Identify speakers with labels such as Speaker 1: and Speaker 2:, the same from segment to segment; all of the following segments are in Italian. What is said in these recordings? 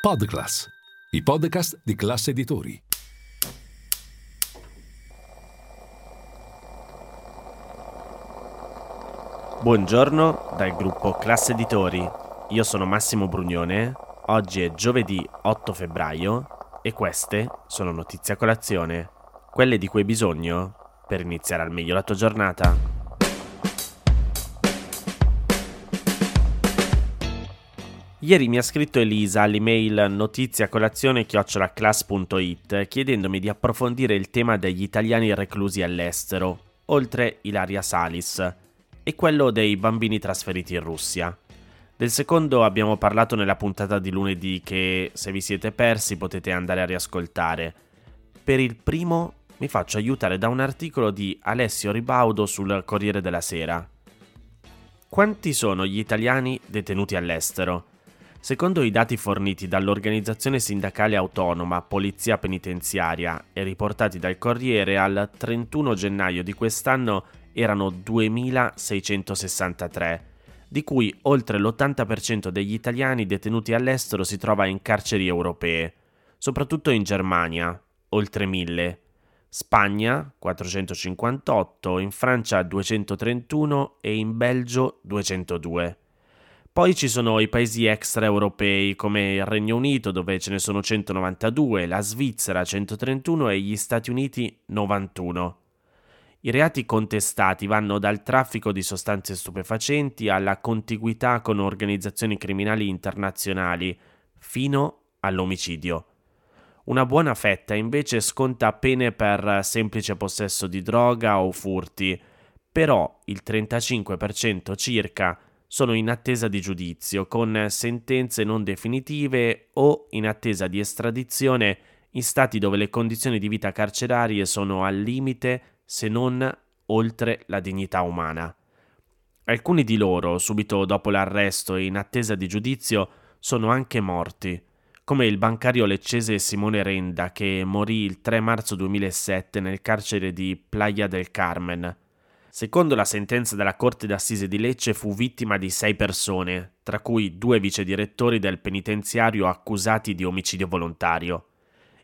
Speaker 1: Podclass, i podcast di classe editori.
Speaker 2: Buongiorno dal gruppo Classe Editori. Io sono Massimo Brugnone. Oggi è giovedì 8 febbraio e queste sono notizie a colazione, quelle di cui hai bisogno per iniziare al meglio la tua giornata. Ieri mi ha scritto Elisa all'email notiziacolazione-class.it chiedendomi di approfondire il tema degli italiani reclusi all'estero, oltre Ilaria Salis, e quello dei bambini trasferiti in Russia. Del secondo abbiamo parlato nella puntata di lunedì che, se vi siete persi, potete andare a riascoltare. Per il primo mi faccio aiutare da un articolo di Alessio Ribaudo sul Corriere della Sera. Quanti sono gli italiani detenuti all'estero? Secondo i dati forniti dall'organizzazione sindacale autonoma Polizia Penitenziaria e riportati dal Corriere, al 31 gennaio di quest'anno erano 2.663, di cui oltre l'80% degli italiani detenuti all'estero si trova in carceri europee, soprattutto in Germania, oltre 1.000, Spagna 458, in Francia 231 e in Belgio 202. Poi ci sono i paesi extraeuropei come il Regno Unito dove ce ne sono 192, la Svizzera 131 e gli Stati Uniti 91. I reati contestati vanno dal traffico di sostanze stupefacenti alla contiguità con organizzazioni criminali internazionali, fino all'omicidio. Una buona fetta invece sconta pene per semplice possesso di droga o furti, però il 35% circa sono in attesa di giudizio, con sentenze non definitive o in attesa di estradizione in stati dove le condizioni di vita carcerarie sono al limite, se non oltre la dignità umana. Alcuni di loro, subito dopo l'arresto e in attesa di giudizio, sono anche morti, come il bancario leccese Simone Renda che morì il 3 marzo 2007 nel carcere di Playa del Carmen, Secondo la sentenza della Corte d'Assise di Lecce fu vittima di sei persone, tra cui due vicedirettori del penitenziario accusati di omicidio volontario.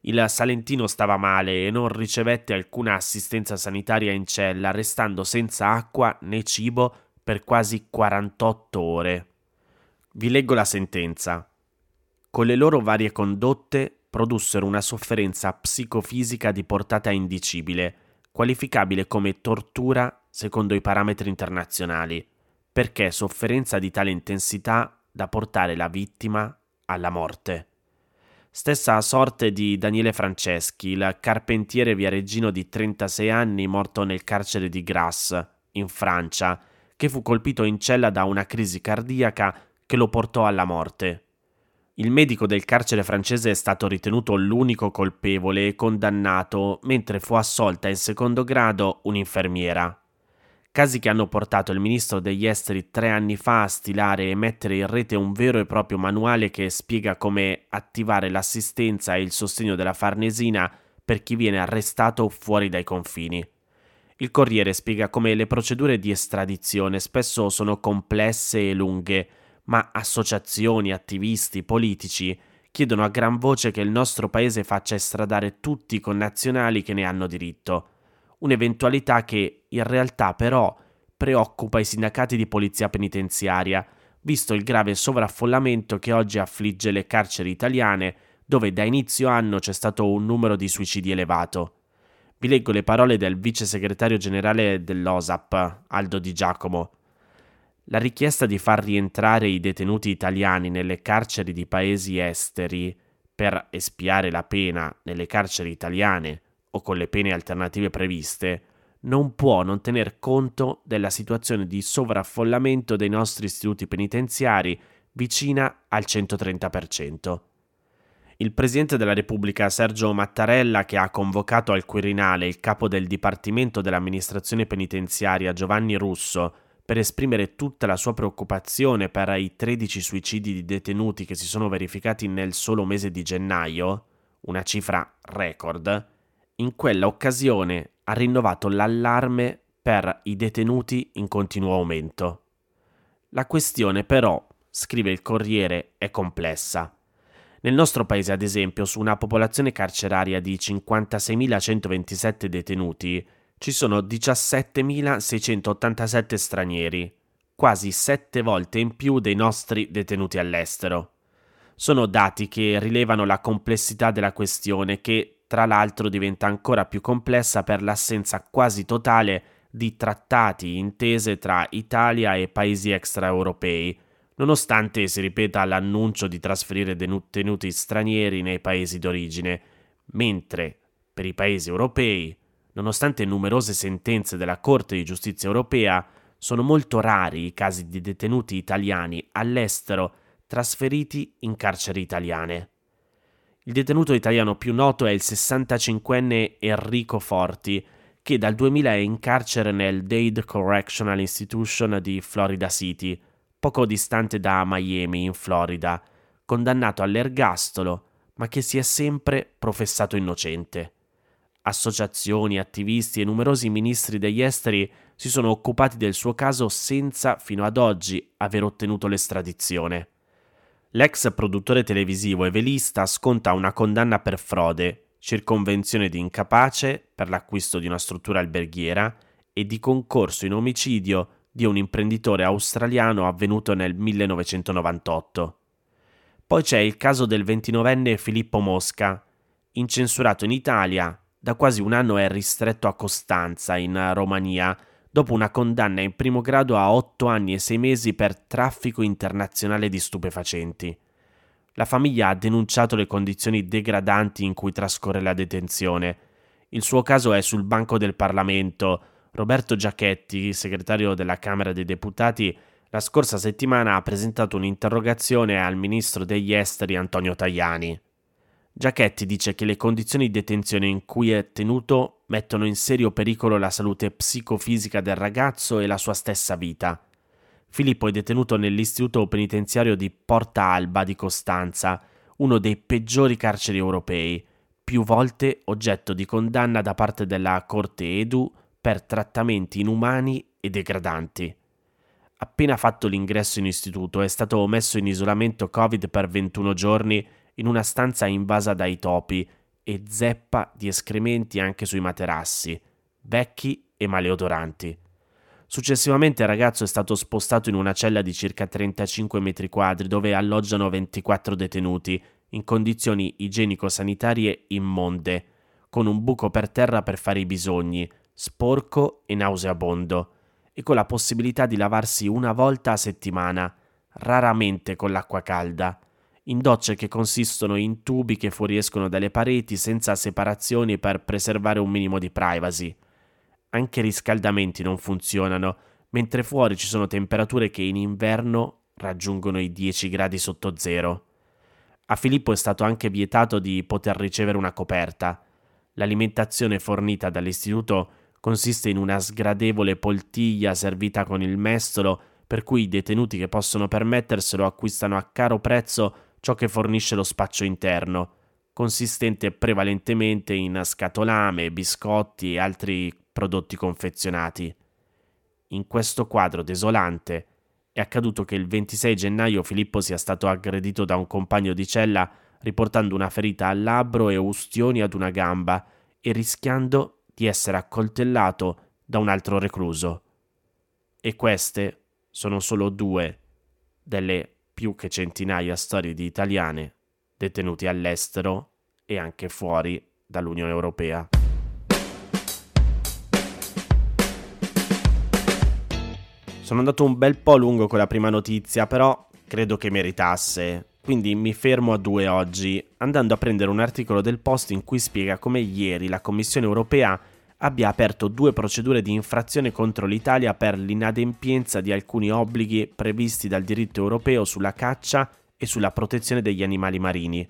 Speaker 2: Il Salentino stava male e non ricevette alcuna assistenza sanitaria in cella, restando senza acqua né cibo per quasi 48 ore. Vi leggo la sentenza. Con le loro varie condotte produssero una sofferenza psicofisica di portata indicibile, qualificabile come tortura secondo i parametri internazionali, perché sofferenza di tale intensità da portare la vittima alla morte. Stessa sorte di Daniele Franceschi, il carpentiere viareggino di 36 anni morto nel carcere di Grasse, in Francia, che fu colpito in cella da una crisi cardiaca che lo portò alla morte. Il medico del carcere francese è stato ritenuto l'unico colpevole e condannato, mentre fu assolta in secondo grado un'infermiera. Casi che hanno portato il ministro degli esteri tre anni fa a stilare e mettere in rete un vero e proprio manuale che spiega come attivare l'assistenza e il sostegno della Farnesina per chi viene arrestato fuori dai confini. Il Corriere spiega come le procedure di estradizione spesso sono complesse e lunghe, ma associazioni, attivisti, politici chiedono a gran voce che il nostro paese faccia estradare tutti i connazionali che ne hanno diritto un'eventualità che in realtà però preoccupa i sindacati di polizia penitenziaria, visto il grave sovraffollamento che oggi affligge le carceri italiane, dove da inizio anno c'è stato un numero di suicidi elevato. Vi leggo le parole del vice segretario generale dell'OSAP, Aldo Di Giacomo. La richiesta di far rientrare i detenuti italiani nelle carceri di paesi esteri per espiare la pena nelle carceri italiane o con le pene alternative previste, non può non tener conto della situazione di sovraffollamento dei nostri istituti penitenziari vicina al 130%. Il Presidente della Repubblica Sergio Mattarella, che ha convocato al Quirinale il capo del Dipartimento dell'amministrazione penitenziaria Giovanni Russo per esprimere tutta la sua preoccupazione per i 13 suicidi di detenuti che si sono verificati nel solo mese di gennaio, una cifra record, in quella occasione ha rinnovato l'allarme per i detenuti in continuo aumento. La questione però, scrive il Corriere, è complessa. Nel nostro paese, ad esempio, su una popolazione carceraria di 56.127 detenuti, ci sono 17.687 stranieri, quasi sette volte in più dei nostri detenuti all'estero. Sono dati che rilevano la complessità della questione che, tra l'altro, diventa ancora più complessa per l'assenza quasi totale di trattati intese tra Italia e paesi extraeuropei, nonostante si ripeta l'annuncio di trasferire detenuti stranieri nei paesi d'origine, mentre per i paesi europei, nonostante numerose sentenze della Corte di giustizia europea, sono molto rari i casi di detenuti italiani all'estero trasferiti in carceri italiane. Il detenuto italiano più noto è il 65enne Enrico Forti, che dal 2000 è in carcere nel Dade Correctional Institution di Florida City, poco distante da Miami, in Florida, condannato all'ergastolo, ma che si è sempre professato innocente. Associazioni, attivisti e numerosi ministri degli esteri si sono occupati del suo caso senza, fino ad oggi, aver ottenuto l'estradizione. L'ex produttore televisivo e velista sconta una condanna per frode, circonvenzione di incapace per l'acquisto di una struttura alberghiera e di concorso in omicidio di un imprenditore australiano avvenuto nel 1998. Poi c'è il caso del 29enne Filippo Mosca, incensurato in Italia, da quasi un anno è ristretto a Costanza, in Romania, dopo una condanna in primo grado a otto anni e sei mesi per traffico internazionale di stupefacenti. La famiglia ha denunciato le condizioni degradanti in cui trascorre la detenzione. Il suo caso è sul banco del Parlamento, Roberto Giachetti, segretario della Camera dei Deputati, la scorsa settimana ha presentato un'interrogazione al ministro degli esteri Antonio Tajani. Giachetti dice che le condizioni di detenzione in cui è tenuto mettono in serio pericolo la salute psicofisica del ragazzo e la sua stessa vita. Filippo è detenuto nell'istituto penitenziario di Porta Alba di Costanza, uno dei peggiori carceri europei, più volte oggetto di condanna da parte della Corte Edu per trattamenti inumani e degradanti. Appena fatto l'ingresso in istituto è stato messo in isolamento Covid per 21 giorni in una stanza invasa dai topi e zeppa di escrementi anche sui materassi, vecchi e maleodoranti. Successivamente il ragazzo è stato spostato in una cella di circa 35 metri quadri dove alloggiano 24 detenuti in condizioni igienico-sanitarie immonde, con un buco per terra per fare i bisogni, sporco e nauseabondo, e con la possibilità di lavarsi una volta a settimana, raramente con l'acqua calda, in docce che consistono in tubi che fuoriescono dalle pareti senza separazioni per preservare un minimo di privacy. Anche i riscaldamenti non funzionano, mentre fuori ci sono temperature che in inverno raggiungono i 10 gradi sotto zero. A Filippo è stato anche vietato di poter ricevere una coperta. L'alimentazione fornita dall'istituto consiste in una sgradevole poltiglia servita con il mestolo, per cui i detenuti che possono permetterselo acquistano a caro prezzo ciò che fornisce lo spaccio interno, consistente prevalentemente in scatolame, biscotti e altri prodotti confezionati. In questo quadro desolante è accaduto che il 26 gennaio Filippo sia stato aggredito da un compagno di cella riportando una ferita al labbro e ustioni ad una gamba e rischiando di essere accoltellato da un altro recluso. E queste sono solo due delle più che centinaia storie di italiane detenuti all'estero e anche fuori dall'Unione Europea. Sono andato un bel po' lungo con la prima notizia, però credo che meritasse. Quindi mi fermo a due oggi, andando a prendere un articolo del Post in cui spiega come ieri la Commissione europea abbia aperto due procedure di infrazione contro l'Italia per l'inadempienza di alcuni obblighi previsti dal diritto europeo sulla caccia e sulla protezione degli animali marini.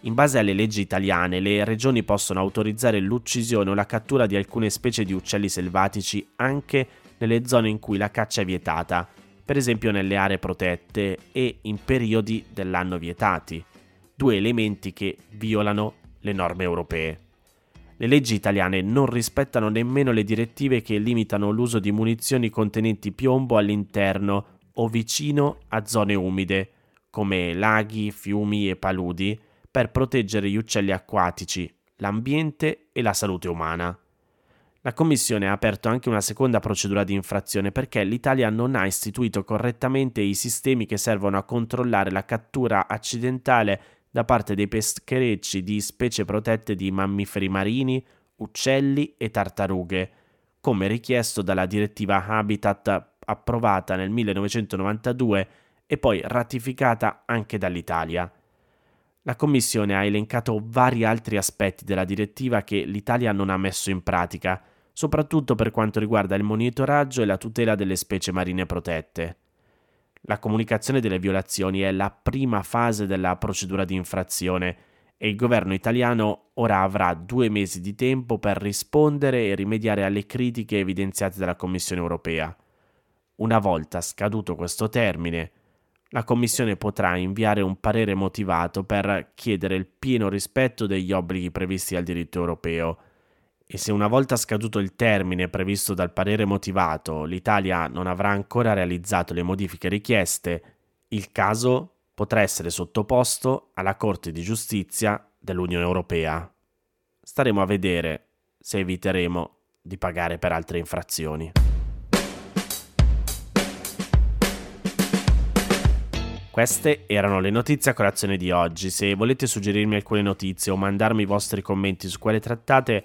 Speaker 2: In base alle leggi italiane, le regioni possono autorizzare l'uccisione o la cattura di alcune specie di uccelli selvatici anche nelle zone in cui la caccia è vietata, per esempio nelle aree protette e in periodi dell'anno vietati, due elementi che violano le norme europee. Le leggi italiane non rispettano nemmeno le direttive che limitano l'uso di munizioni contenenti piombo all'interno o vicino a zone umide, come laghi, fiumi e paludi, per proteggere gli uccelli acquatici, l'ambiente e la salute umana. La Commissione ha aperto anche una seconda procedura di infrazione perché l'Italia non ha istituito correttamente i sistemi che servono a controllare la cattura accidentale da parte dei pescherecci di specie protette di mammiferi marini, uccelli e tartarughe, come richiesto dalla direttiva Habitat approvata nel 1992 e poi ratificata anche dall'Italia. La Commissione ha elencato vari altri aspetti della direttiva che l'Italia non ha messo in pratica, soprattutto per quanto riguarda il monitoraggio e la tutela delle specie marine protette. La comunicazione delle violazioni è la prima fase della procedura di infrazione e il governo italiano ora avrà due mesi di tempo per rispondere e rimediare alle critiche evidenziate dalla Commissione europea. Una volta scaduto questo termine, la Commissione potrà inviare un parere motivato per chiedere il pieno rispetto degli obblighi previsti dal diritto europeo e se una volta scaduto il termine previsto dal parere motivato l'Italia non avrà ancora realizzato le modifiche richieste, il caso potrà essere sottoposto alla Corte di giustizia dell'Unione Europea. Staremo a vedere se eviteremo di pagare per altre infrazioni. Queste erano le notizie a colazione di oggi. Se volete suggerirmi alcune notizie o mandarmi i vostri commenti su quelle trattate,